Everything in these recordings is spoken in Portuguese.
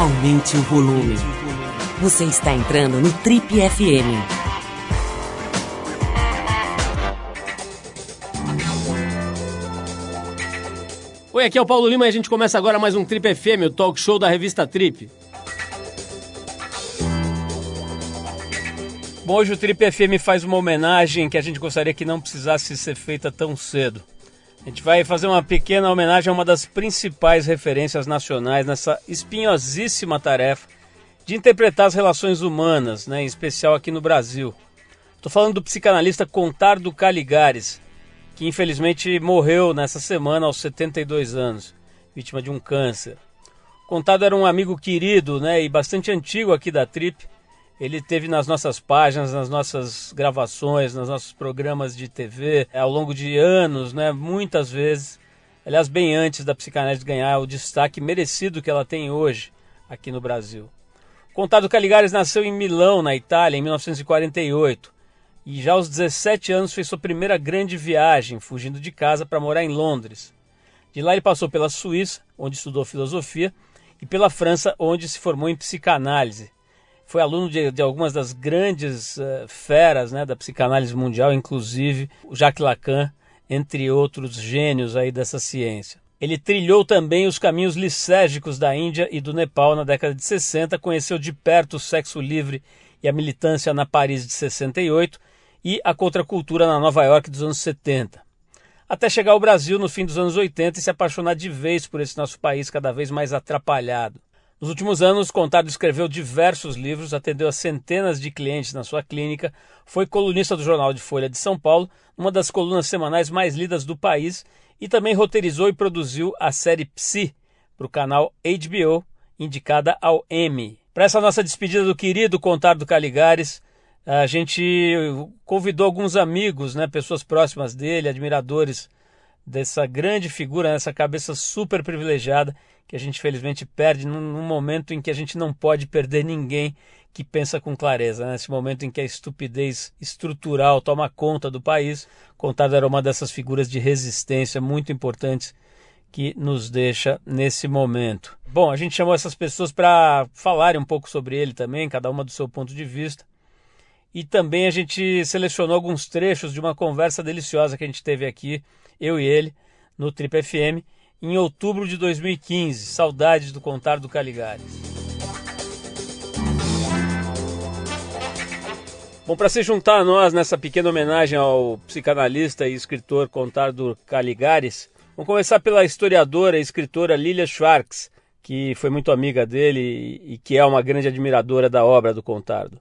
aumente o volume. Você está entrando no Trip FM. Oi, aqui é o Paulo Lima e a gente começa agora mais um Trip FM, o talk show da revista Trip. Bom, hoje o Trip FM faz uma homenagem que a gente gostaria que não precisasse ser feita tão cedo. A gente vai fazer uma pequena homenagem a uma das principais referências nacionais nessa espinhosíssima tarefa de interpretar as relações humanas, né, em especial aqui no Brasil. Estou falando do psicanalista Contardo Caligares, que infelizmente morreu nessa semana aos 72 anos, vítima de um câncer. Contardo era um amigo querido né, e bastante antigo aqui da Trip, ele teve nas nossas páginas, nas nossas gravações, nos nossos programas de TV, ao longo de anos, né, muitas vezes, aliás, bem antes da psicanálise ganhar o destaque merecido que ela tem hoje aqui no Brasil. Contado Caligares nasceu em Milão, na Itália, em 1948, e já aos 17 anos fez sua primeira grande viagem, fugindo de casa para morar em Londres. De lá ele passou pela Suíça, onde estudou filosofia, e pela França, onde se formou em psicanálise foi aluno de, de algumas das grandes uh, feras né, da psicanálise mundial, inclusive o Jacques Lacan, entre outros gênios aí dessa ciência. Ele trilhou também os caminhos lisérgicos da Índia e do Nepal na década de 60, conheceu de perto o sexo livre e a militância na Paris de 68 e a contracultura na Nova York dos anos 70. Até chegar ao Brasil no fim dos anos 80 e se apaixonar de vez por esse nosso país cada vez mais atrapalhado. Nos últimos anos, Contado escreveu diversos livros, atendeu a centenas de clientes na sua clínica, foi colunista do Jornal de Folha de São Paulo, uma das colunas semanais mais lidas do país, e também roteirizou e produziu a série Psi para o canal HBO, indicada ao Emmy. Para essa nossa despedida do querido Contado Caligares, a gente convidou alguns amigos, né, pessoas próximas dele, admiradores dessa grande figura, dessa cabeça super privilegiada que a gente felizmente perde num, momento em que a gente não pode perder ninguém que pensa com clareza. Né? Nesse momento em que a estupidez estrutural toma conta do país, Contado era uma dessas figuras de resistência muito importantes que nos deixa nesse momento. Bom, a gente chamou essas pessoas para falarem um pouco sobre ele também, cada uma do seu ponto de vista. E também a gente selecionou alguns trechos de uma conversa deliciosa que a gente teve aqui, eu e ele, no Trip FM em outubro de 2015. Saudades do Contar do Caligares. Bom, para se juntar a nós nessa pequena homenagem ao psicanalista e escritor Contardo Caligares, vamos começar pela historiadora e escritora Lilia Schwartz, que foi muito amiga dele e que é uma grande admiradora da obra do Contardo.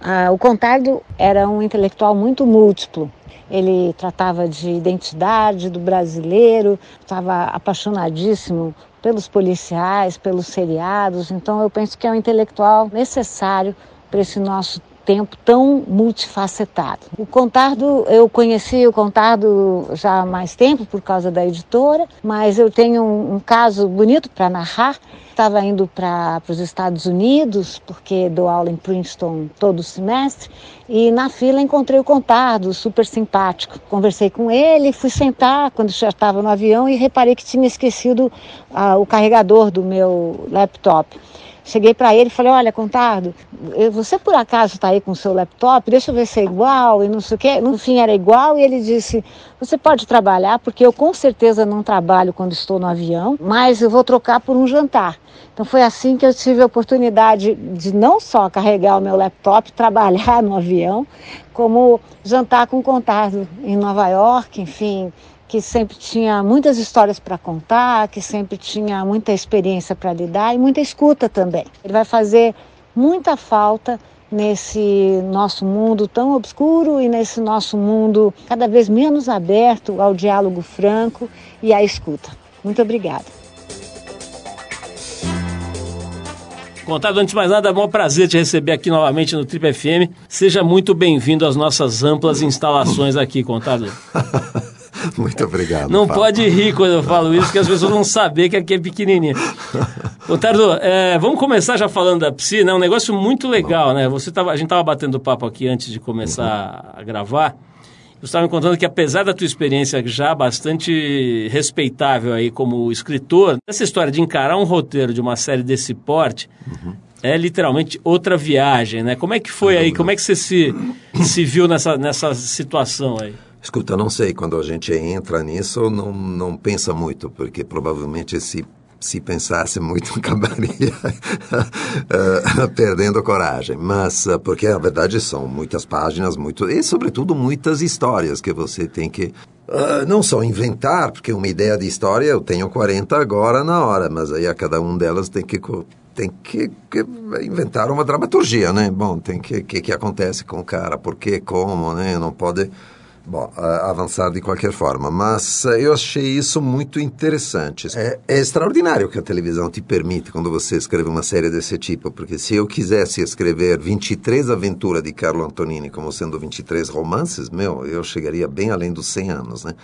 Ah, o Contardo era um intelectual muito múltiplo. Ele tratava de identidade do brasileiro, estava apaixonadíssimo pelos policiais, pelos seriados. Então eu penso que é um intelectual necessário para esse nosso tempo tão multifacetado. O Contardo, eu conheci o Contardo já há mais tempo por causa da editora, mas eu tenho um, um caso bonito para narrar. Estava indo para os Estados Unidos, porque dou aula em Princeton todo semestre, e na fila encontrei o Contardo, super simpático. Conversei com ele, fui sentar quando já estava no avião e reparei que tinha esquecido ah, o carregador do meu laptop. Cheguei para ele e falei, olha, Contardo, você por acaso está aí com o seu laptop? Deixa eu ver se é igual e não sei o quê. No fim era igual e ele disse, você pode trabalhar, porque eu com certeza não trabalho quando estou no avião, mas eu vou trocar por um jantar. Então foi assim que eu tive a oportunidade de não só carregar o meu laptop, trabalhar no avião, como jantar com o Contardo em Nova York, enfim, que sempre tinha muitas histórias para contar, que sempre tinha muita experiência para lidar e muita escuta também. Ele vai fazer muita falta nesse nosso mundo tão obscuro e nesse nosso mundo cada vez menos aberto ao diálogo franco e à escuta. Muito obrigada. Contado, antes de mais nada, é um prazer te receber aqui novamente no Trip FM. Seja muito bem-vindo às nossas amplas instalações aqui, Contado. Muito obrigado. Não Paulo. pode rir quando eu falo isso, porque as pessoas vão saber que aqui é pequenininha. Otardo, é, vamos começar já falando da piscina. É um negócio muito legal, né? Você tava, a gente estava batendo papo aqui antes de começar uhum. a gravar. Você estava me contando que apesar da tua experiência já bastante respeitável aí como escritor, essa história de encarar um roteiro de uma série desse porte uhum. é literalmente outra viagem, né? Como é que foi aí? Como é que você se, se viu nessa, nessa situação aí? Escuta, não sei, quando a gente entra nisso, não, não pensa muito, porque provavelmente se se pensasse muito, acabaria uh, perdendo coragem. Mas, uh, porque na verdade são muitas páginas, muito, e sobretudo muitas histórias que você tem que uh, não só inventar, porque uma ideia de história eu tenho 40 agora na hora, mas aí a cada um delas tem que tem que, que, inventar uma dramaturgia, né? Bom, tem que que que acontece com o cara, por quê, como, né? Não pode bom, avançar de qualquer forma. Mas eh, eu achei isso muito interessante. É, é, extraordinário que a televisão te permite quando você escreve uma série desse tipo, porque se eu quisesse escrever 23 aventuras de Carlo Antonini como sendo 23 romances, meu, eu chegaria bem além dos 100 anos, né?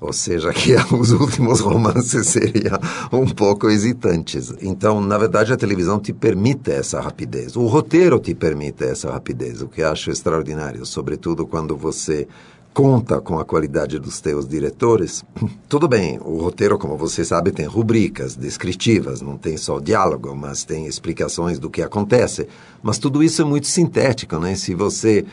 Ou seja, que os últimos romances seriam um pouco hesitantes. Então, na verdade, a televisão te permite essa rapidez. O roteiro te permite essa rapidez, o que acho extraordinário, sobretudo quando você conta com a qualidade dos teus diretores, tudo bem, o roteiro, como você sabe, tem rubricas descritivas, não tem só diálogo, mas tem explicações do que acontece. Mas tudo isso é muito sintético, né? Se você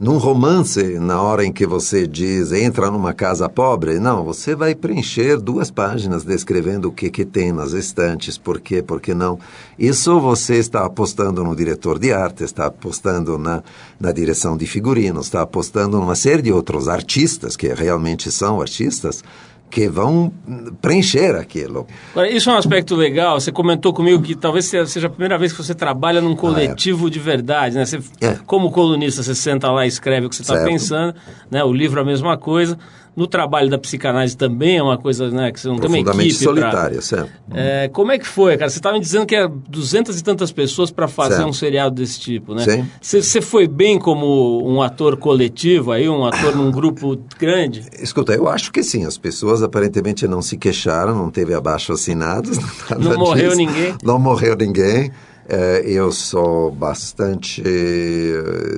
num romance, na hora em que você diz entra numa casa pobre, não, você vai preencher duas páginas descrevendo o que, que tem nas estantes, por quê, por que não. Isso você está apostando no diretor de arte, está apostando na, na direção de figurinos, está apostando numa série de outros artistas, que realmente são artistas, que vão preencher aquilo. Agora, isso é um aspecto legal. Você comentou comigo que talvez seja a primeira vez que você trabalha num coletivo ah, é. de verdade, né? Você, é. Como colunista, você senta lá e escreve o que você está pensando, né? O livro é a mesma coisa. No trabalho da psicanálise também é uma coisa, né, que você não tem uma equipe solitária, pra... certo. É, como é que foi, cara? Você estava me dizendo que é duzentas e tantas pessoas para fazer certo. um seriado desse tipo, né? Sim. Você foi bem como um ator coletivo aí, um ator num grupo grande? Escuta, eu acho que sim. As pessoas aparentemente não se queixaram, não teve abaixo assinados. Não morreu ninguém? Não morreu ninguém. É, eu sou bastante.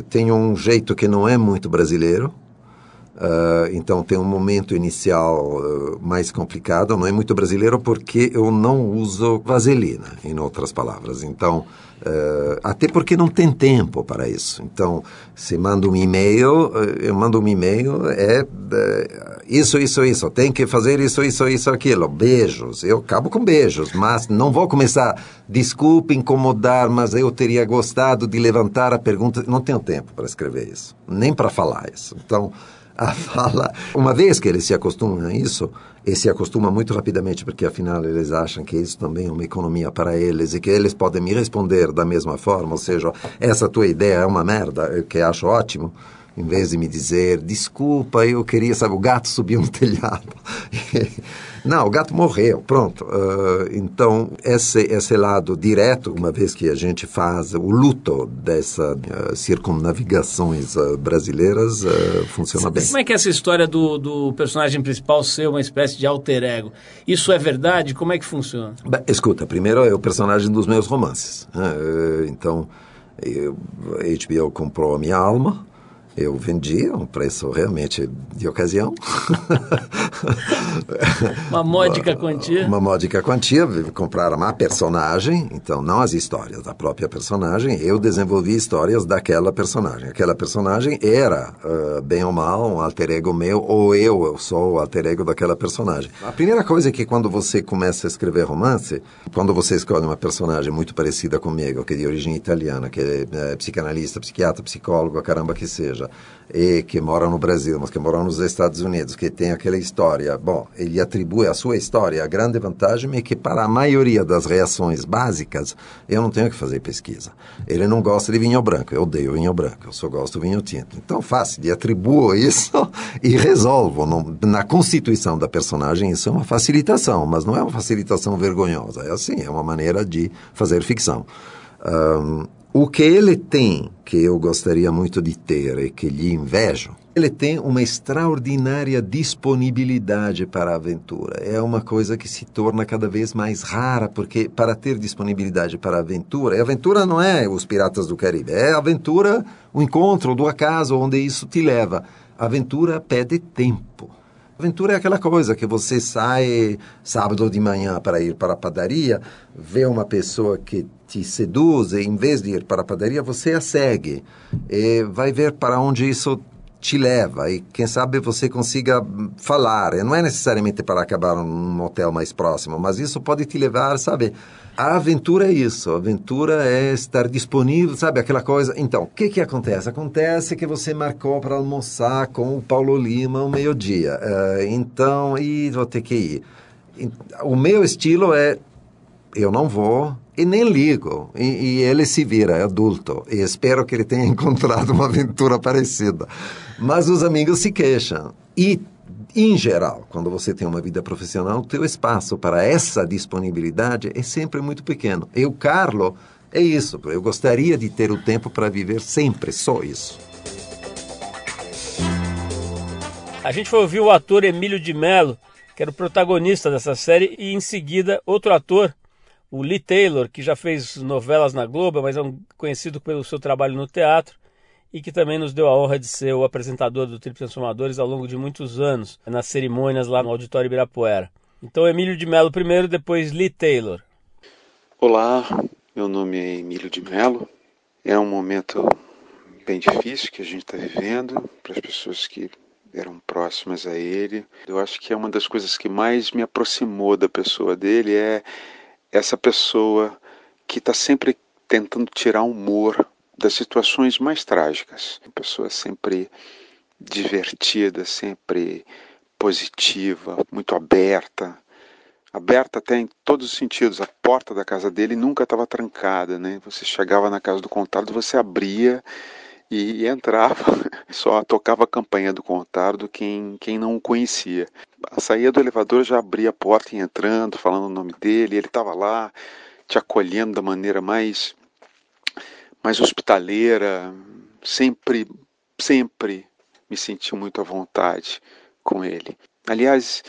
Tenho um jeito que não é muito brasileiro. Uh, então tem um momento inicial uh, mais complicado, não é muito brasileiro porque eu não uso vaselina, em outras palavras. Então, uh, até porque não tem tempo para isso. Então, se manda um e-mail, eu mando um e-mail, é isso, isso, isso, tem que fazer isso, isso, isso, aquilo. Beijos, eu acabo com beijos, mas não vou começar, desculpe incomodar, mas eu teria gostado de levantar a pergunta. Não tenho tempo para escrever isso, nem para falar isso. Então, a fala. Uma vez que eles se acostumam a isso, e se acostuma muito rapidamente, porque afinal eles acham que isso também é uma economia para eles e que eles podem me responder da mesma forma, ou seja, essa tua ideia é uma merda, que acho ótimo em vez de me dizer, desculpa, eu queria, sabe, o gato subiu no telhado. Não, o gato morreu, pronto. Uh, então, esse, esse lado direto, uma vez que a gente faz o luto dessas uh, circunnavigações uh, brasileiras, funciona bem. Como é que é essa história do, do personagem principal ser uma espécie de alter ego? Isso é verdade? Como é que funciona? Bem, escuta, primeiro é o personagem dos meus romances. Né? então, eu, HBO comprou a minha alma, eu vendi a um preço realmente de ocasião. uma módica quantia? Uma módica quantia, compraram a personagem, então não as histórias da própria personagem, eu desenvolvi histórias daquela personagem. Aquela personagem era, uh, bem ou mal, um alter ego meu, ou eu, eu sou o alter ego daquela personagem. A primeira coisa é que quando você começa a escrever romance, quando você escolhe uma personagem muito parecida comigo, que é de origem italiana, que é, é psicanalista, psiquiatra, psicólogo, caramba que seja, e que mora no Brasil, mas que mora nos Estados Unidos, que tem aquela história, bom, ele atribui a sua história a grande vantagem é que para a maioria das reações básicas eu não tenho que fazer pesquisa. Ele não gosta de vinho branco, eu odeio vinho branco, eu só gosto do vinho tinto. Então faço, de atribuo isso e resolvo. na constituição da personagem isso é uma facilitação, mas não é uma facilitação vergonhosa, é assim, é uma maneira de fazer ficção. Um, o que ele tem, que eu gostaria muito de ter e que lhe invejo, ele tem uma extraordinária disponibilidade para a aventura. É uma coisa que se torna cada vez mais rara, porque para ter disponibilidade para a aventura, a aventura não é os Piratas do Caribe, é a aventura, o encontro do acaso onde isso te leva. Aventura pede tempo. Aventura é aquela coisa que você sai sábado de manhã para ir para a padaria, vê uma pessoa que te seduz e em vez de ir para a padaria, você a segue. E vai ver para onde isso te leva e quem sabe você consiga falar. E não é necessariamente para acabar num hotel mais próximo, mas isso pode te levar, sabe, a aventura é isso, a aventura é estar disponível, sabe, aquela coisa. Então, o que que acontece? Acontece que você marcou para almoçar com o Paulo Lima ao meio-dia. Uh, então, e vou ter que ir. O meu estilo é, eu não vou e nem ligo. E, e ele se vira, é adulto. E espero que ele tenha encontrado uma aventura parecida. Mas os amigos se queixam. E em geral, quando você tem uma vida profissional, o teu espaço para essa disponibilidade é sempre muito pequeno. E o Carlo é isso. Eu gostaria de ter o tempo para viver sempre só isso. A gente foi ouvir o ator Emílio de Mello, que era o protagonista dessa série, e em seguida outro ator, o Lee Taylor, que já fez novelas na Globo, mas é um conhecido pelo seu trabalho no teatro e que também nos deu a honra de ser o apresentador do Trip Transformadores ao longo de muitos anos, nas cerimônias lá no Auditório Ibirapuera. Então, Emílio de Mello primeiro, depois Lee Taylor. Olá, meu nome é Emílio de Mello. É um momento bem difícil que a gente está vivendo para as pessoas que eram próximas a ele. Eu acho que é uma das coisas que mais me aproximou da pessoa dele é essa pessoa que está sempre tentando tirar humor das situações mais trágicas. Uma pessoa sempre divertida, sempre positiva, muito aberta, aberta até em todos os sentidos. A porta da casa dele nunca estava trancada, né? Você chegava na casa do contado, você abria e entrava, só tocava a campanha do contado quem, quem não o conhecia. A saída do elevador já abria a porta e entrando, falando o nome dele, ele estava lá te acolhendo da maneira mais mais hospitaleira, sempre, sempre me senti muito à vontade com ele. Aliás,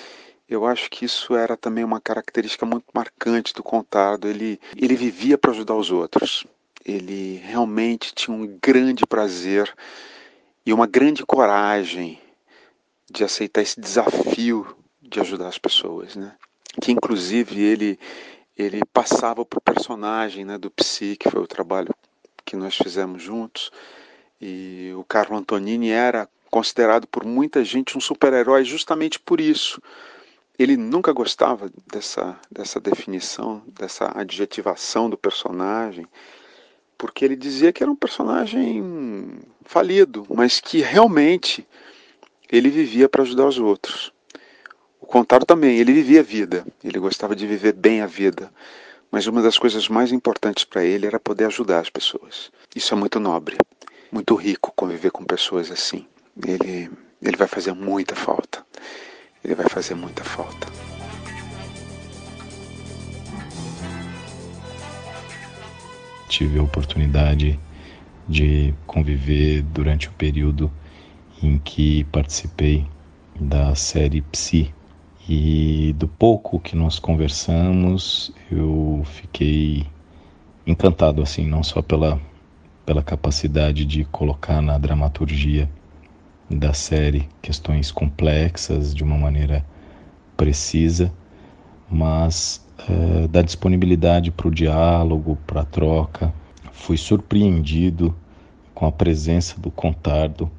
eu acho que isso era também uma característica muito marcante do Contardo. Ele, ele vivia para ajudar os outros. Ele realmente tinha um grande prazer e uma grande coragem de aceitar esse desafio de ajudar as pessoas, né? Que inclusive ele ele passava para o personagem, né, do Psi, que foi o trabalho que nós fizemos juntos. E o Carlo Antonini era considerado por muita gente um super-herói justamente por isso. Ele nunca gostava dessa, dessa definição, dessa adjetivação do personagem, porque ele dizia que era um personagem falido, mas que realmente ele vivia para ajudar os outros. O contrário também, ele vivia a vida, ele gostava de viver bem a vida. Mas uma das coisas mais importantes para ele era poder ajudar as pessoas. Isso é muito nobre, muito rico conviver com pessoas assim. Ele, ele vai fazer muita falta. Ele vai fazer muita falta. Tive a oportunidade de conviver durante o período em que participei da série Psi e do pouco que nós conversamos, eu fiquei encantado assim, não só pela pela capacidade de colocar na dramaturgia da série questões complexas de uma maneira precisa, mas uh, da disponibilidade para o diálogo, para a troca. Fui surpreendido com a presença do Contardo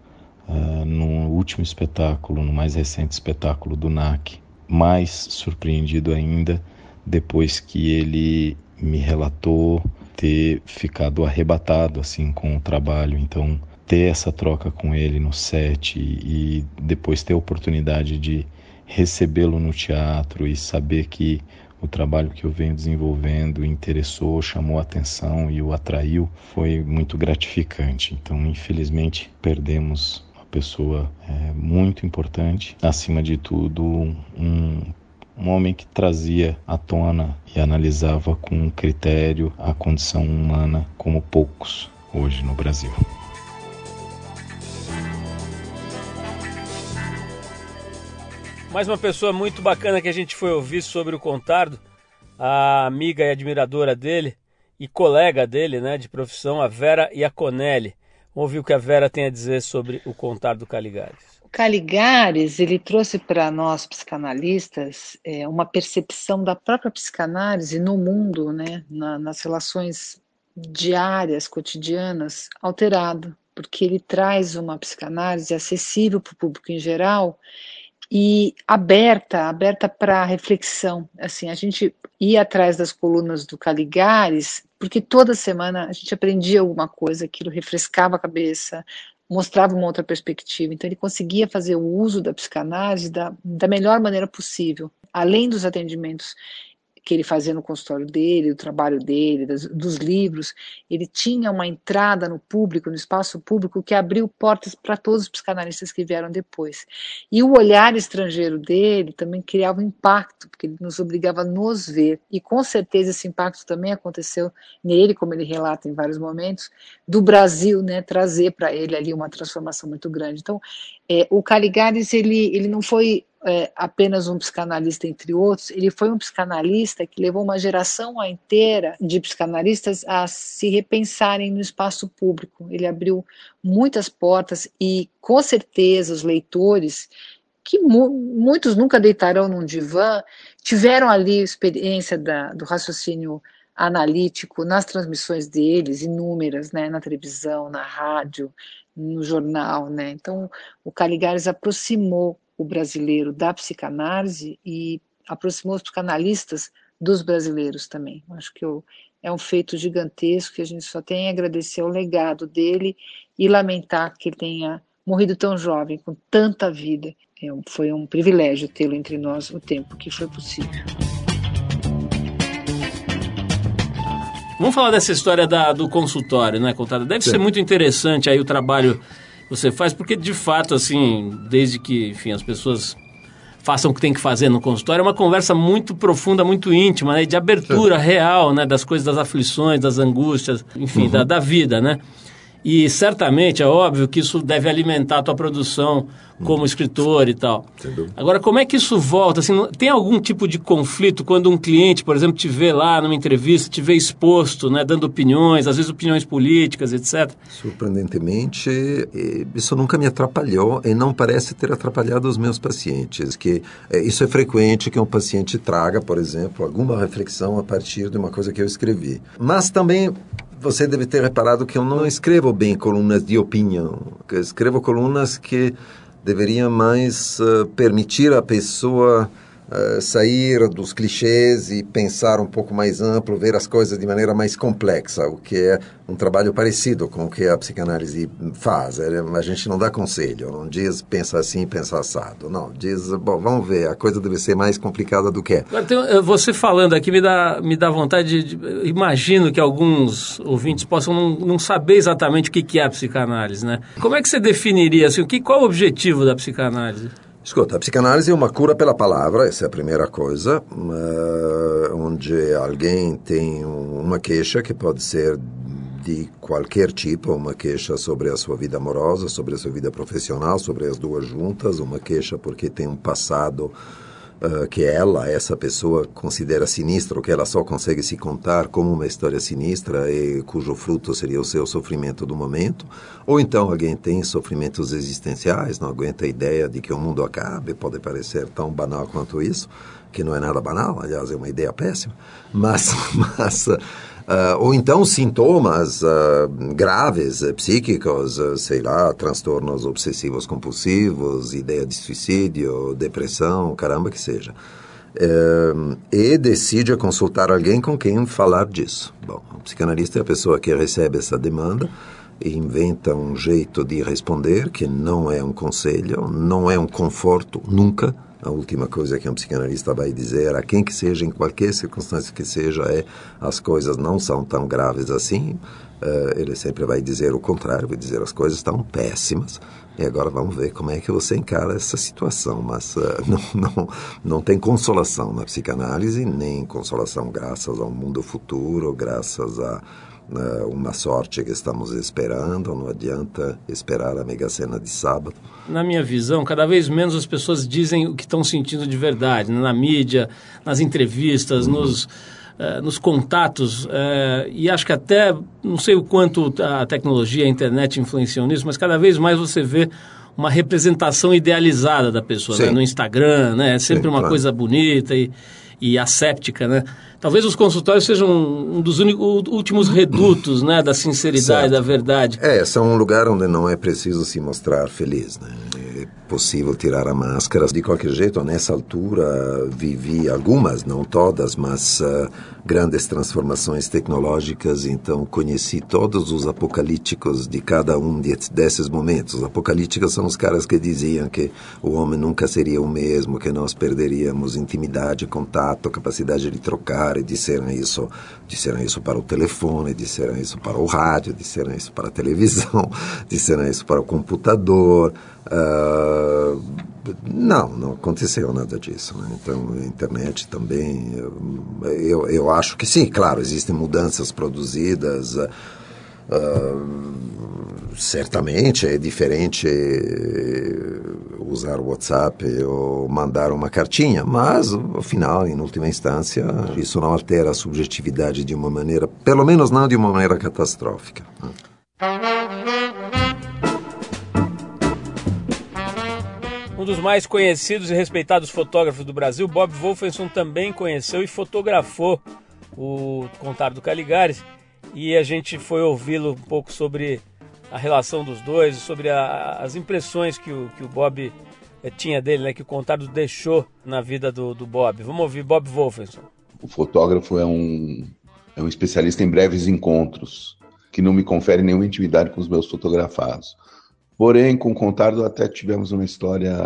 uh, no último espetáculo, no mais recente espetáculo do NAC, mais surpreendido ainda depois que ele me relatou ter ficado arrebatado assim com o trabalho. Então, ter essa troca com ele no set e depois ter a oportunidade de recebê-lo no teatro e saber que o trabalho que eu venho desenvolvendo interessou, chamou a atenção e o atraiu foi muito gratificante. Então, infelizmente, perdemos pessoa é, muito importante, acima de tudo, um, um homem que trazia à tona e analisava com critério a condição humana como poucos hoje no Brasil. Mais uma pessoa muito bacana que a gente foi ouvir sobre o Contardo, a amiga e admiradora dele e colega dele, né, de profissão, a Vera Iaconelli. Vamos ouvir o que a Vera tem a dizer sobre o contar do Caligares. O Caligares, ele trouxe para nós psicanalistas é, uma percepção da própria psicanálise no mundo, né, na, nas relações diárias, cotidianas, alterado, porque ele traz uma psicanálise acessível para o público em geral e aberta, aberta para reflexão. Assim, a gente ia atrás das colunas do Caligares, porque toda semana a gente aprendia alguma coisa, aquilo refrescava a cabeça, mostrava uma outra perspectiva. Então ele conseguia fazer o uso da psicanálise da, da melhor maneira possível, além dos atendimentos que ele fazia no consultório dele, o trabalho dele, dos, livros, ele tinha uma entrada no público, no espaço público, que abriu portas para todos os psicanalistas que vieram depois. E o olhar estrangeiro dele também criava um impacto, porque ele nos obrigava a nos ver. E com certeza esse impacto também aconteceu nele, como ele relata em vários momentos, do Brasil, né, trazer para ele ali uma transformação muito grande. Então, é, o Caligares, ele, ele não foi é, apenas um psicanalista entre outros, ele foi um psicanalista que levou uma geração inteira de psicanalistas a se repensarem no espaço público. Ele abriu muitas portas e, com certeza, os leitores, que mu muitos nunca deitarão num divã, tiveram ali a experiência da, do raciocínio analítico nas transmissões deles, inúmeras, né, na televisão, na rádio, no jornal, né? Então, o Caligares aproximou o brasileiro da psicanálise e aproximou os psicanalistas dos brasileiros também. Acho que eu, é um feito gigantesco que a gente só tem a agradecer ao legado dele e lamentar que ele tenha morrido tão jovem, com tanta vida. É, foi um privilégio tê-lo entre nós o tempo que foi possível. Vamos falar dessa história da, do consultório, né, contada? Deve Sim. ser muito interessante aí o trabalho você faz, porque de fato, assim, desde que, enfim, as pessoas façam o que tem que fazer no consultório, é uma conversa muito profunda, muito íntima, né, de abertura Sim. real, né, das coisas, das aflições, das angústias, enfim, uhum. da, da vida, né? E certamente é óbvio que isso deve alimentar a tua produção como escritor e tal. Agora, como é que isso volta? Assim, tem algum tipo de conflito quando um cliente, por exemplo, te vê lá numa entrevista, te vê exposto, né, dando opiniões, às vezes opiniões políticas, etc? Surpreendentemente, isso nunca me atrapalhou e não parece ter atrapalhado os meus pacientes. Que é, isso é frequente que um paciente traga, por exemplo, alguma reflexão a partir de uma coisa que eu escrevi. Mas também você deve ter reparado que eu não escrevo bem colunas de opinião, que escrevo colunas que deveriam mais uh, permitir à pessoa uh, sair dos clichês e pensar um pouco mais amplo, ver as coisas de maneira mais complexa, o que é um trabalho parecido com o que a psicanálise faz. É, a gente não dá conselho, não diz pensa assim, pensa assado. Não, diz, bom, vamos ver, a coisa deve ser mais complicada do que é. Eh, você falando aqui me dá, me dá vontade de, de Imagino que alguns ouvintes possam não, não saber exatamente o que, é a psicanálise, né? Como é que você definiria, assim, o que, qual o objetivo da psicanálise? Escuta, a psicanálise é uma cura pela palavra, essa é a primeira coisa, uh, onde alguém tem uma queixa que pode ser de qualquer tipo, uma queixa sobre a sua vida amorosa, sobre a sua vida profissional, sobre as duas juntas, uma queixa porque tem um passado uh, que ela, essa pessoa, considera sinistro, que ela só consegue se contar como uma história sinistra e cujo fruto seria o seu sofrimento do momento. Ou então alguém tem sofrimentos existenciais, não aguenta a ideia de que o mundo acabe, pode parecer tão banal quanto isso, que não é nada banal, aliás, é uma ideia péssima, mas. mas Uh, ou então sintomas uh, graves, uh, psíquicos, sei lá, transtornos obsessivos compulsivos, ideia de suicídio, depressão, caramba que seja. e decide consultar alguém com quem falar disso. Bom, o psicanalista é a pessoa que recebe essa demanda e inventa um jeito de responder que não é um conselho, não é um conforto, nunca a última coisa que um psicanalista vai dizer a quem que seja, em qualquer circunstância que seja, é as coisas não são tão graves assim. Uh, ele sempre vai dizer o contrário, vai dizer as coisas estão péssimas. E agora vamos ver como é que você encara essa situação. Mas uh, não, não, não tem consolação na psicanálise, nem consolação graças ao mundo futuro, graças a uma sorte que estamos esperando, não adianta esperar a mega cena de sábado. Na minha visão, cada vez menos as pessoas dizem o que estão sentindo de verdade, né? na mídia, nas entrevistas, uhum. nos uh, nos contatos, uh, e acho que até, não sei o quanto a tecnologia, a internet influenciam nisso, mas cada vez mais você vê uma representação idealizada da pessoa né? no Instagram, né? É sempre Sim, uma claro. coisa bonita e, e asséptica, né? Talvez os consultórios sejam um dos únicos, últimos redutos né, da sinceridade, certo. da verdade. É, são um lugar onde não é preciso se mostrar feliz. Né? É possível tirar a máscara. De qualquer jeito, nessa altura, vivi algumas, não todas, mas uh, grandes transformações tecnológicas. Então, conheci todos os apocalípticos de cada um de, desses momentos. Os apocalípticos são os caras que diziam que o homem nunca seria o mesmo, que nós perderíamos intimidade, contato, capacidade de trocar e disseram isso, disseram isso para o telefone, disseram isso para o rádio, disseram isso para a televisão, disseram isso para o computador. Uh, não, não aconteceu nada disso. Né? Então, a internet também, eu, eu acho que sim, claro, existem mudanças produzidas. Uh, certamente é diferente usar o WhatsApp ou mandar uma cartinha, mas, afinal, em última instância, isso não altera a subjetividade de uma maneira, pelo menos não de uma maneira catastrófica. Um dos mais conhecidos e respeitados fotógrafos do Brasil, Bob Wolfenson, também conheceu e fotografou o Contar do Caligares. E a gente foi ouvi-lo um pouco sobre a relação dos dois, sobre a, as impressões que o, que o Bob eh, tinha dele, né, que o Contado deixou na vida do, do Bob. Vamos ouvir Bob Wolfenson. O fotógrafo é um, é um especialista em breves encontros, que não me confere nenhuma intimidade com os meus fotografados. Porém, com o Contardo até tivemos uma história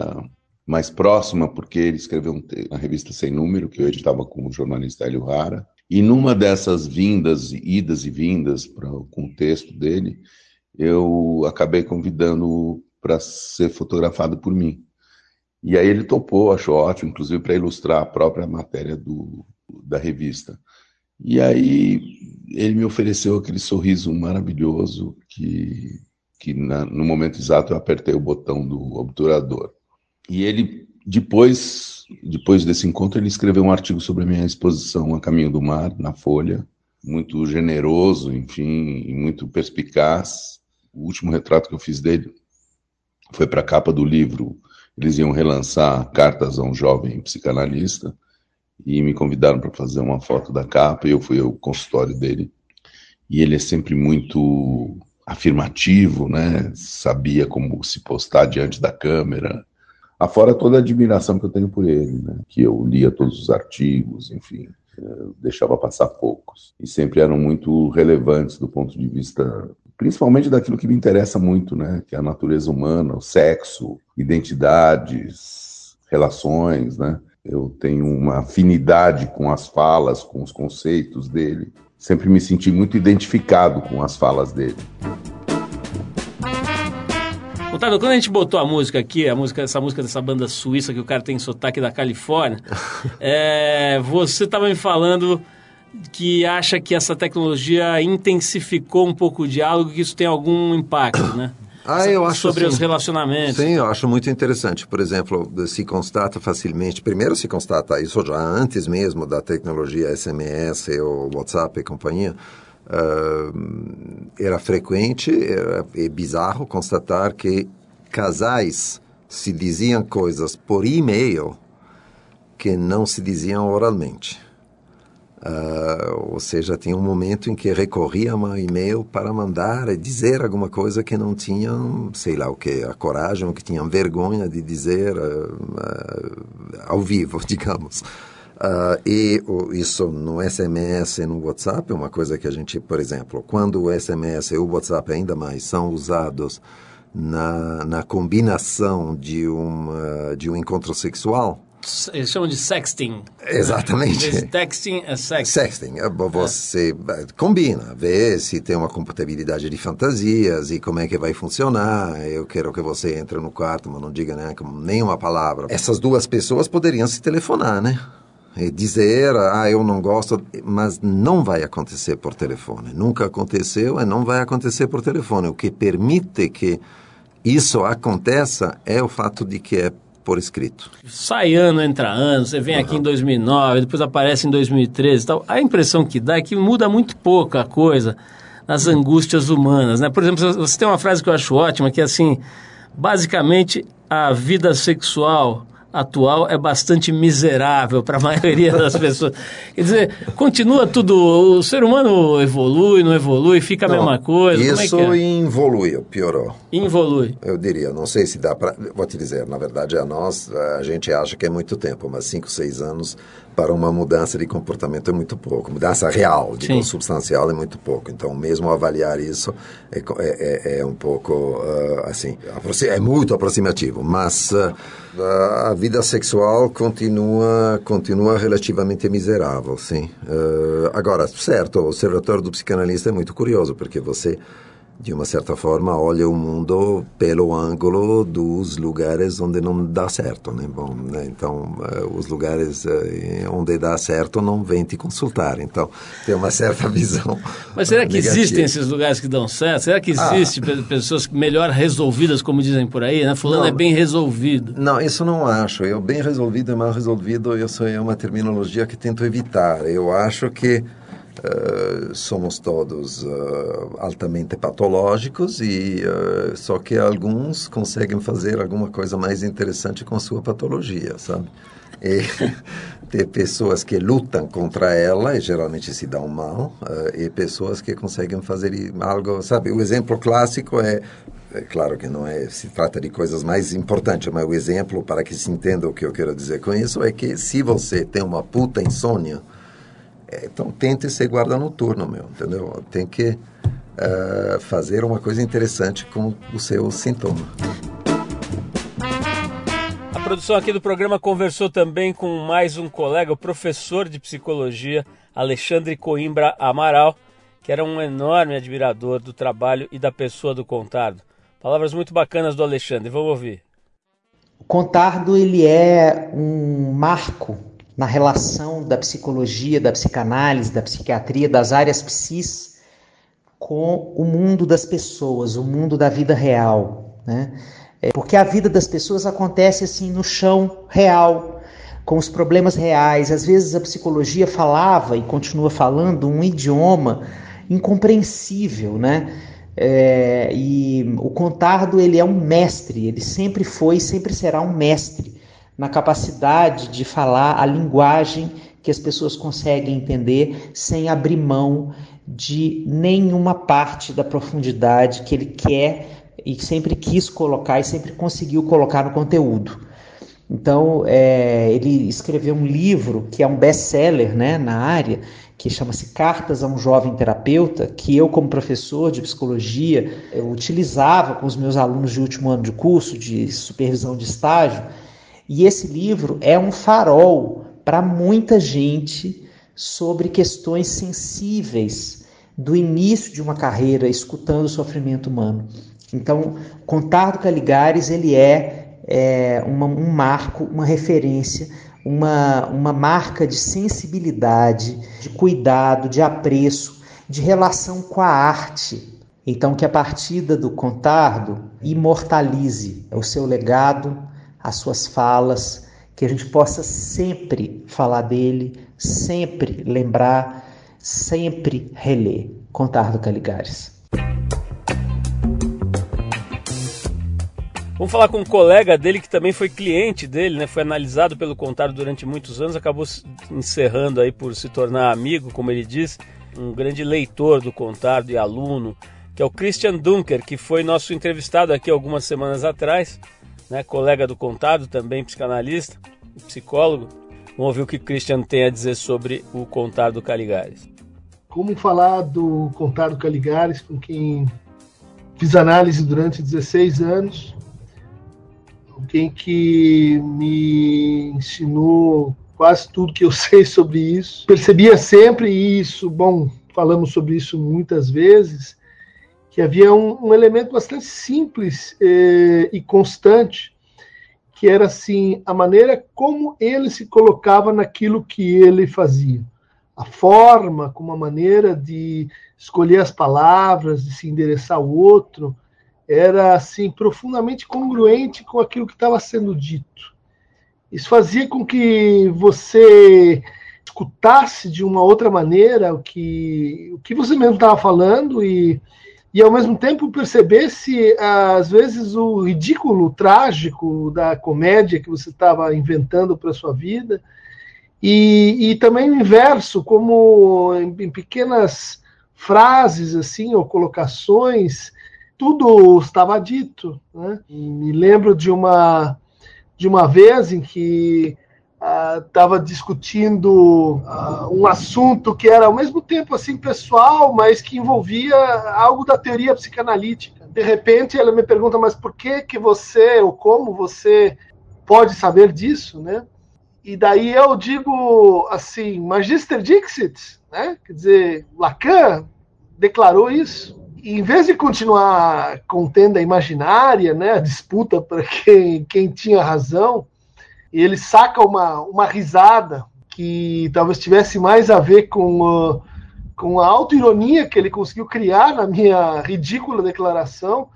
mais próxima, porque ele escreveu um revista Sem Número, que eu editava com o jornalista Hélio Rara, e numa dessas vindas, idas e vindas para o contexto dele, eu acabei convidando para ser fotografado por mim. E aí ele topou, achou ótimo, inclusive para ilustrar a própria matéria do, da revista. E aí ele me ofereceu aquele sorriso maravilhoso que, que na, no momento exato eu apertei o botão do obturador. E ele, depois, depois desse encontro, ele escreveu um artigo sobre a minha exposição A Caminho do Mar, na Folha, muito generoso, enfim, muito perspicaz, o último retrato que eu fiz dele foi para a capa do livro. Eles iam relançar Cartas a um Jovem Psicanalista e me convidaram para fazer uma foto da capa e eu fui ao consultório dele. E ele é sempre muito afirmativo, né? Sabia como se postar diante da câmera. Afora toda a admiração que eu tenho por ele, né? Que eu lia todos os artigos, enfim, deixava passar poucos. E sempre eram muito relevantes do ponto de vista principalmente daquilo que me interessa muito, né? Que é a natureza humana, o sexo, identidades, relações, né? Eu tenho uma afinidade com as falas, com os conceitos dele. Sempre me senti muito identificado com as falas dele. Otávio, quando a gente botou a música aqui, a música, essa música dessa banda suíça que o cara tem sotaque da Califórnia, é, você estava me falando que acha que essa tecnologia intensificou um pouco o diálogo, que isso tem algum impacto, né? Ah, eu acho sobre assim, os relacionamentos. Sim, eu acho muito interessante. Por exemplo, se constata facilmente. Primeiro se constata isso já antes mesmo da tecnologia SMS ou WhatsApp e companhia. Uh, era frequente e bizarro constatar que casais se diziam coisas por e-mail que não se diziam oralmente. Uh, ou seja, tinha um momento em que recorria a e-mail para mandar e dizer alguma coisa que não tinham, sei lá o que, a coragem, ou que tinham vergonha de dizer uh, uh, ao vivo, digamos. e isso no SMS e no WhatsApp é uma coisa que a gente, por exemplo, quando o SMS e o WhatsApp ainda mais são usados na, na combinação de um, de um encontro sexual, eles chamam de sexting. Exatamente. Né? Texting é sexting. Sexting. É, você é. combina, vê se tem uma compatibilidade de fantasias e como é que vai funcionar. Eu quero que você entre no quarto, mas não diga né, nenhuma palavra. Essas duas pessoas poderiam se telefonar, né? E dizer, ah, eu não gosto, mas não vai acontecer por telefone. Nunca aconteceu e não vai acontecer por telefone. O que permite que isso aconteça é o fato de que é por escrito. Sai ano, entra ano, você vem uhum. aqui em 2009, depois aparece em 2013 e tal. A impressão que dá é que muda muito pouco a coisa nas angústias humanas, né? Por exemplo, você tem uma frase que eu acho ótima, que é assim, basicamente a vida sexual atual é bastante miserável para a maioria das pessoas. Quer dizer, continua tudo. O ser humano evolui, não evolui, fica a não, mesma coisa. Isso é é? evolui, piorou. Involui. Eu diria, não sei se dá para. Vou te dizer, na verdade, a nós, a gente acha que é muito tempo, mas 5, 6 anos para uma mudança de comportamento é muito pouco. Mudança real, digo, substancial é muito pouco. Então, mesmo avaliar isso é, é, é, é um pouco, uh, assim, é muito aproximativo. Mas uh, a vida sexual continua, continua relativamente miserável, sim. Uh, agora, certo, o observatório do psicanalista é muito curioso, porque você de uma certa forma, olha o mundo pelo ângulo dos lugares onde não dá certo, né? Bom, né? Então, uh, os lugares uh, onde dá certo não vêm te consultar. Então, tem uma certa visão. Mas será que negativa. existem esses lugares que dão certo? Será que existem ah. pessoas melhor resolvidas, como dizem por aí, né? Fulano não, é bem resolvido. Não, isso não acho. Eu bem resolvido e mal resolvido, isso é uma terminologia que tento evitar. Eu acho que Uh, somos todos uh, altamente patológicos e uh, só que alguns conseguem fazer alguma coisa mais interessante com sua patologia, sabe? E tem pessoas que lutam contra ela e geralmente se dão mal e pessoas que conseguem fazer algo, sabe? O exemplo clássico é é claro que não é se trata de coisas mais importantes, mas o exemplo para que se entenda o que eu quero dizer com isso é que se você tem uma puta insônia então tente ser guarda noturno, meu, entendeu? Tem que uh, fazer uma coisa interessante com o seu sintoma. A produção aqui do programa conversou também com mais um colega, o professor de psicologia Alexandre Coimbra Amaral, que era um enorme admirador do trabalho e da pessoa do Contardo. Palavras muito bacanas do Alexandre, vamos ouvir. O Contardo ele é um marco na relação da psicologia, da psicanálise, da psiquiatria, das áreas psis com o mundo das pessoas, o mundo da vida real, né? É porque a vida das pessoas acontece assim no chão real, com os problemas reais. Às vezes a psicologia falava e continua falando um idioma incompreensível, né? É, e o Contardo ele é um mestre, ele sempre foi e sempre será um mestre na capacidade de falar a linguagem que as pessoas conseguem entender sem abrir mão de nenhuma parte da profundidade que ele quer e sempre quis colocar e sempre conseguiu colocar no conteúdo. Então, é, ele escreveu um livro que é um best-seller né, na área, que chama-se Cartas a um Jovem Terapeuta, que eu, como professor de psicologia, utilizava com os meus alunos de último ano de curso, de supervisão de estágio, e esse livro é um farol para muita gente sobre questões sensíveis do início de uma carreira escutando o sofrimento humano. Então, Contar do Caligares ele é, é uma, um marco, uma referência, uma, uma marca de sensibilidade, de cuidado, de apreço, de relação com a arte. Então, que a partida do Contardo imortalize o seu legado, as suas falas, que a gente possa sempre falar dele, sempre lembrar, sempre reler. Contar do Caligares. Vamos falar com um colega dele que também foi cliente dele, né? Foi analisado pelo Contar durante muitos anos, acabou encerrando aí por se tornar amigo, como ele diz, um grande leitor do Contar e aluno, que é o Christian Dunker, que foi nosso entrevistado aqui algumas semanas atrás né, colega do Contado, também psicanalista, psicólogo. Vamos ouvir o que Christian tem a dizer sobre o Contado Caligares. Como falar do Contado Caligares com quem fiz análise durante 16 anos, alguém que me ensinou quase tudo que eu sei sobre isso. Percebia sempre isso, bom, falamos sobre isso muitas vezes, que havia um, um elemento bastante simples eh, e constante, que era assim a maneira como ele se colocava naquilo que ele fazia, a forma, como a maneira de escolher as palavras, de se endereçar ao outro, era assim profundamente congruente com aquilo que estava sendo dito. Isso fazia com que você escutasse de uma outra maneira o que, o que você mesmo estava falando e, e, ao mesmo tempo, percebesse, às vezes, o ridículo, o trágico da comédia que você estava inventando para sua vida. E, e, também o inverso, como em, em pequenas frases assim ou colocações, tudo estava dito. Né? Me lembro de uma de uma vez em que estava uh, discutindo uh, um assunto que era ao mesmo tempo assim pessoal, mas que envolvia algo da teoria psicanalítica. De repente ela me pergunta, mas por que que você ou como você pode saber disso, né? E daí eu digo assim, Magister Dixit, né? Quer dizer, Lacan declarou isso. E em vez de continuar a contenda imaginária, né, a disputa para quem, quem tinha razão, ele saca uma, uma risada que talvez tivesse mais a ver com, uh, com a autoironia que ele conseguiu criar na minha ridícula declaração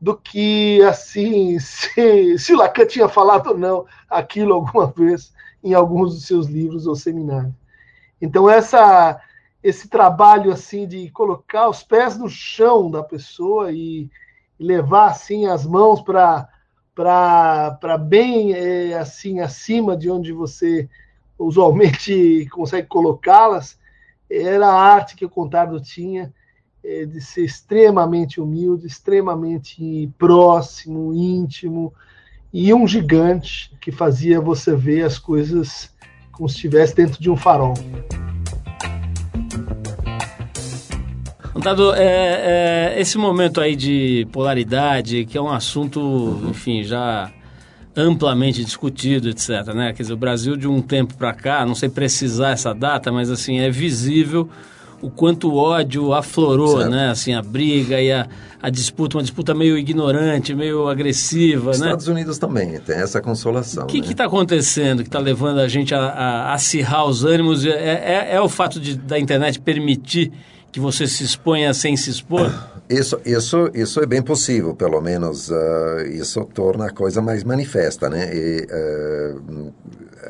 do que, assim, se, se Lacan tinha falado ou não aquilo alguma vez em alguns dos seus livros ou seminários. Então, essa esse trabalho assim de colocar os pés no chão da pessoa e levar assim as mãos para para bem é, assim acima de onde você usualmente consegue colocá-las era a arte que o Contardo tinha é, de ser extremamente humilde, extremamente próximo, íntimo e um gigante que fazia você ver as coisas como se estivesse dentro de um farol. Contado, é, é, esse momento aí de polaridade, que é um assunto, enfim, já amplamente discutido, etc. Né? Quer dizer, o Brasil de um tempo para cá, não sei precisar essa data, mas assim é visível o quanto o ódio aflorou, certo. né? Assim, a briga e a, a disputa, uma disputa meio ignorante, meio agressiva, Estados né? Estados Unidos também tem essa consolação. O que né? está acontecendo que está levando a gente a, a acirrar os ânimos? É, é, é o fato de, da internet permitir que você se exponha sem se expor? Isso, isso, isso é bem possível, pelo menos uh, isso torna a coisa mais manifesta, né? E, uh,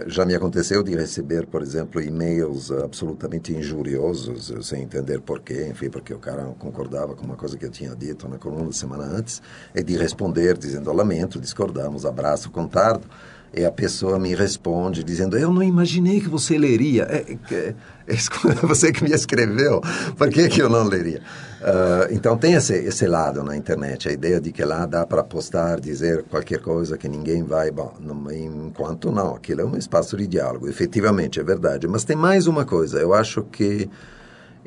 já me aconteceu de receber, por exemplo, e-mails absolutamente injuriosos, sem entender porquê, enfim, porque o cara não concordava com uma coisa que eu tinha dito na coluna semana antes, e de responder dizendo, lamento, discordamos, abraço, contardo. E a pessoa me responde dizendo: Eu não imaginei que você leria. É, é, é você que me escreveu, por que, que eu não leria? Uh, então tem esse, esse lado na internet, a ideia de que lá dá para postar, dizer qualquer coisa que ninguém vai. Bom, não, enquanto não, aquilo é um espaço de diálogo, efetivamente, é verdade. Mas tem mais uma coisa, eu acho que.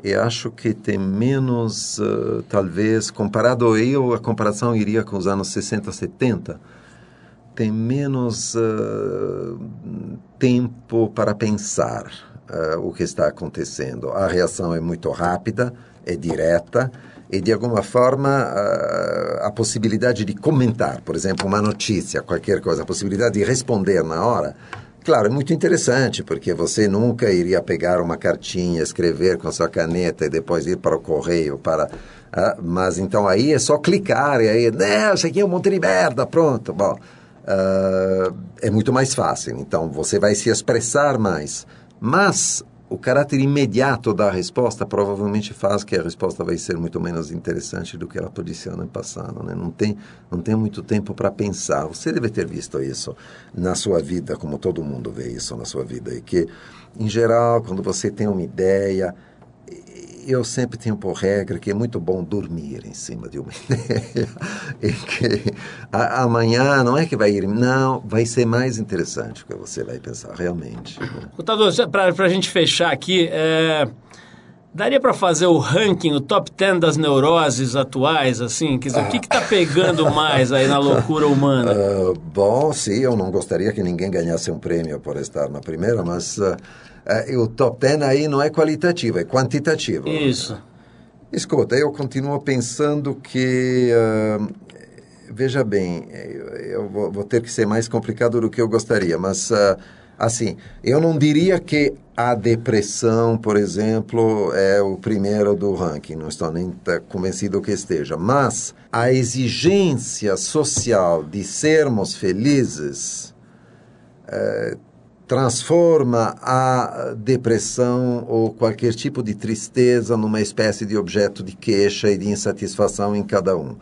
Eu acho que tem menos, uh, talvez, comparado eu, a comparação iria com os anos 60, 70 tem menos uh, tempo para pensar uh, o que está acontecendo. A reação é muito rápida, é direta e, de alguma forma, uh, a possibilidade de comentar, por exemplo, uma notícia, qualquer coisa, a possibilidade de responder na hora. Claro, é muito interessante, porque você nunca iria pegar uma cartinha, escrever com sua caneta e depois ir para o correio para. mas então aí é só clicar e aí, não, isso aqui é um monte de merda, pronto. Bom, uh, é muito mais fácil. Então, você vai se expressar mais. Mas o caráter imediato da resposta provavelmente faz que a resposta vai ser muito menos interessante do que ela podia ser no passado. Né? Não, tem, não tem muito tempo para pensar. Você deve ter visto isso na sua vida, como todo mundo vê isso na sua vida. E que, em geral, quando você tem uma ideia, eu sempre tenho por regra que é muito bom dormir em cima de uma ideia. e que a, amanhã não é que vai ir, não, vai ser mais interessante o que você vai pensar, realmente. Contador, para a gente fechar aqui, é, daria para fazer o ranking, o top 10 das neuroses atuais, assim? Quer dizer, ah. o que está pegando mais aí na loucura humana? Uh, bom, sim, eu não gostaria que ninguém ganhasse um prêmio por estar na primeira, mas... Uh, uh, o top 10 aí não é qualitativo, é quantitativo. Isso. Escuta, eu continuo pensando que. Uh, veja bem, eu vou, vou, ter que ser mais complicado do que eu gostaria, mas. Uh, assim, eu não diria que a depressão, por exemplo, é o primeiro do ranking, não estou nem convencido que esteja, mas a exigência social de sermos felizes é, transforma a depressão ou qualquer tipo de tristeza numa espécie de objeto de queixa e de insatisfação em cada um.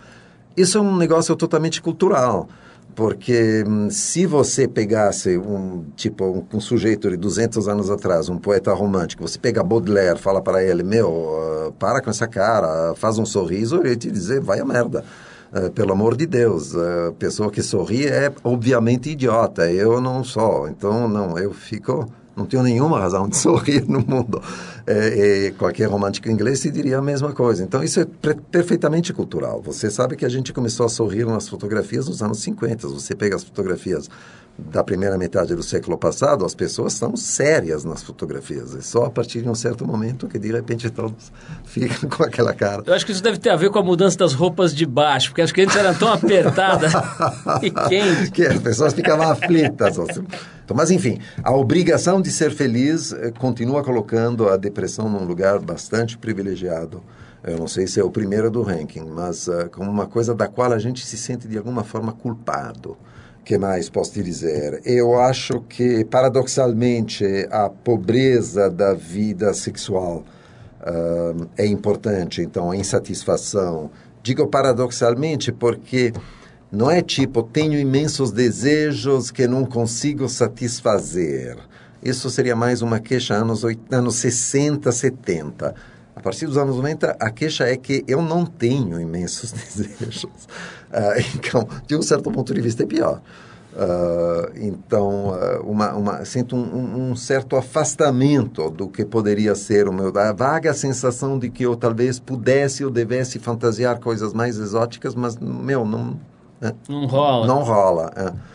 Isso é um negócio totalmente cultural, porque hum, se você pegasse um tipo um, um, sujeito de 200 anos atrás, um poeta romântico, você pega Baudelaire, fala para ele, meu, uh, para com essa cara, faz um sorriso, ele te dizer, vai a merda. Uh, pelo amor de Deus, a pessoa que sorri é obviamente idiota, eu não sou, então não, eu fico não tenho nenhuma razão de sorrir no mundo. É, é, qualquer romântico inglês se diria a mesma coisa. Então, isso é perfeitamente cultural. Você sabe que a gente começou a sorrir nas fotografias nos anos 50. Você pega as fotografias da primeira metade do século passado, as pessoas são sérias nas fotografias. É só a partir de um certo momento que, de repente, todos ficam com aquela cara. Eu acho que isso deve ter a ver com a mudança das roupas de baixo, porque as clientes eram tão apertadas e quentes. Que as pessoas ficavam aflitas. Então, mas, enfim, a obrigação de ser feliz eh, continua colocando a depressão num lugar bastante privilegiado. Eu não sei se é o primeiro do ranking, mas uh, como uma coisa da qual a gente se sente de alguma forma culpado que mais posso te dizer? Eu acho que, paradoxalmente, a pobreza da vida sexual uh, é importante, então a insatisfação. Digo paradoxalmente porque não é tipo, tenho imensos desejos que não consigo satisfazer. Isso seria mais uma queixa anos, 80, anos 60, 70 a partir dos anos 90, a queixa é que eu não tenho imensos desejos. Uh, então, de um certo ponto de vista, é pior. Uh, então, uh, uma, uma, sinto um, um, certo afastamento do que poderia ser o meu. A vaga sensação de que eu talvez pudesse ou devesse fantasiar coisas mais exóticas, mas, meu, não. Né? Não rola. Não rola. É.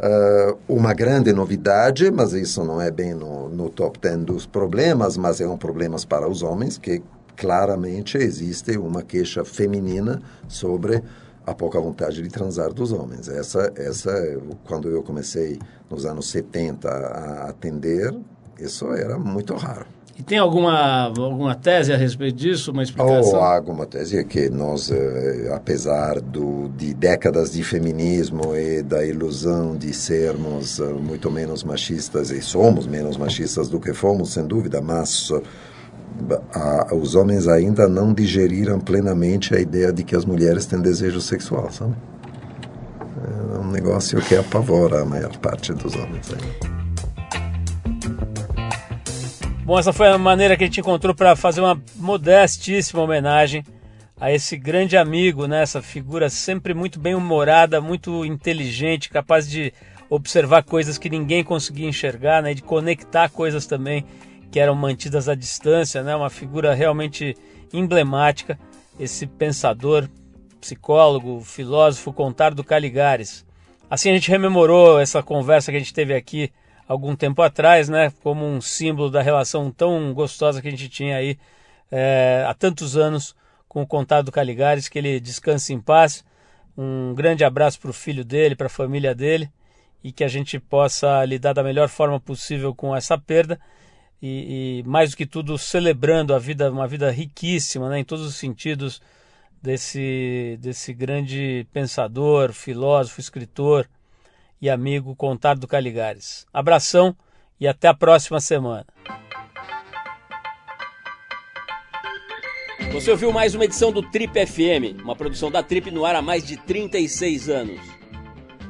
Uh, uma grande novidade, mas isso não é bem no, no top 10 dos problemas, mas é um problema para os homens, que claramente existe uma queixa feminina sobre a pouca vontade de transar dos homens. Essa, essa quando eu comecei nos anos 70 a atender, isso era muito raro. E tem alguma, alguma tese a respeito disso, uma explicação? Oh, alguma tese que nós, eh, apesar do, de décadas de feminismo e da ilusão de sermos eh, muito menos machistas, e somos menos machistas do que fomos, sem dúvida, mas a, os homens ainda não digeriram plenamente a ideia de que as mulheres têm desejo sexual, sabe? É um negócio que apavora a maior parte dos homens ainda. Bom, essa foi a maneira que a gente encontrou para fazer uma modestíssima homenagem a esse grande amigo, né? essa figura sempre muito bem humorada, muito inteligente, capaz de observar coisas que ninguém conseguia enxergar, né? de conectar coisas também que eram mantidas à distância, né? uma figura realmente emblemática, esse pensador, psicólogo, filósofo, contar do Caligares. Assim a gente rememorou essa conversa que a gente teve aqui algum tempo atrás, né, como um símbolo da relação tão gostosa que a gente tinha aí é, há tantos anos com o Contado Caligares, que ele descanse em paz. Um grande abraço para o filho dele, para a família dele e que a gente possa lidar da melhor forma possível com essa perda e, e mais do que tudo celebrando a vida, uma vida riquíssima, né, em todos os sentidos desse desse grande pensador, filósofo, escritor, e amigo Contar do Caligares. Abração e até a próxima semana. Você ouviu mais uma edição do Trip FM, uma produção da Trip no ar há mais de 36 anos.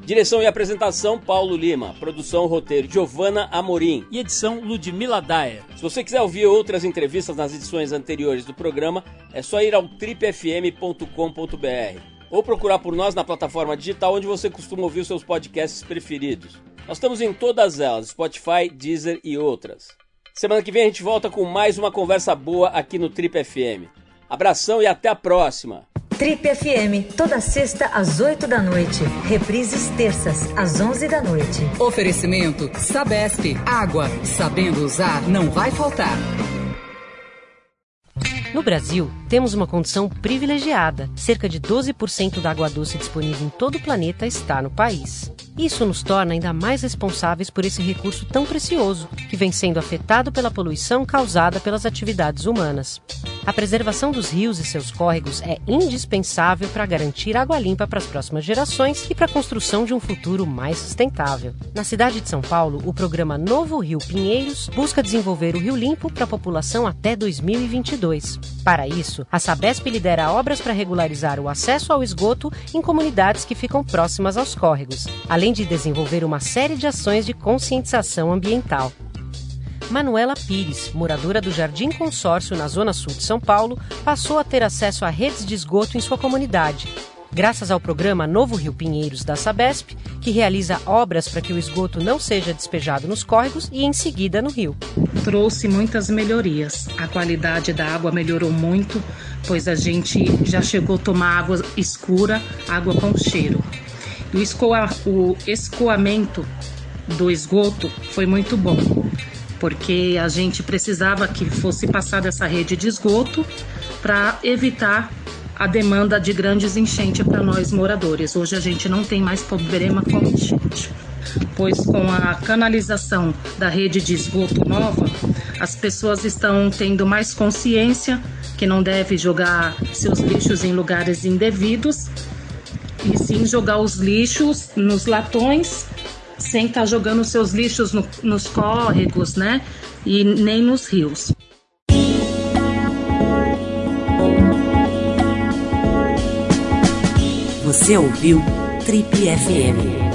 Direção e apresentação Paulo Lima, produção roteiro Giovana Amorim e edição Ludmila Daer. Se você quiser ouvir outras entrevistas nas edições anteriores do programa, é só ir ao tripfm.com.br ou procurar por nós na plataforma digital onde você costuma ouvir os seus podcasts preferidos. Nós estamos em todas elas, Spotify, Deezer e outras. Semana que vem a gente volta com mais uma conversa boa aqui no Trip FM. Abração e até a próxima! Trip FM, toda sexta às 8 da noite. Reprises terças às 11 da noite. Oferecimento Sabesp. Água. Sabendo usar, não vai faltar. No Brasil, temos uma condição privilegiada. Cerca de 12% da água doce disponível em todo o planeta está no país. Isso nos torna ainda mais responsáveis por esse recurso tão precioso, que vem sendo afetado pela poluição causada pelas atividades humanas. A preservação dos rios e seus córregos é indispensável para garantir água limpa para as próximas gerações e para a construção de um futuro mais sustentável. Na cidade de São Paulo, o programa Novo Rio Pinheiros busca desenvolver o Rio Limpo para a população até 2022. Para isso, a Sabesp lidera obras para regularizar o acesso ao esgoto em comunidades que ficam próximas aos córregos, além de desenvolver uma série de ações de conscientização ambiental. Manuela Pires, moradora do Jardim Consórcio na Zona Sul de São Paulo, passou a ter acesso a redes de esgoto em sua comunidade. Graças ao programa Novo Rio Pinheiros da Sabesp, que realiza obras para que o esgoto não seja despejado nos córregos e em seguida no rio. Trouxe muitas melhorias. A qualidade da água melhorou muito, pois a gente já chegou a tomar água escura, água com cheiro. O, escoa, o escoamento do esgoto foi muito bom porque a gente precisava que fosse passada essa rede de esgoto para evitar a demanda de grandes enchentes para nós moradores. Hoje a gente não tem mais problema com enchente, pois com a canalização da rede de esgoto nova, as pessoas estão tendo mais consciência que não deve jogar seus lixos em lugares indevidos e sim jogar os lixos nos latões sem estar tá jogando seus lixos no, nos córregos, né? E nem nos rios. Você ouviu Trip FM.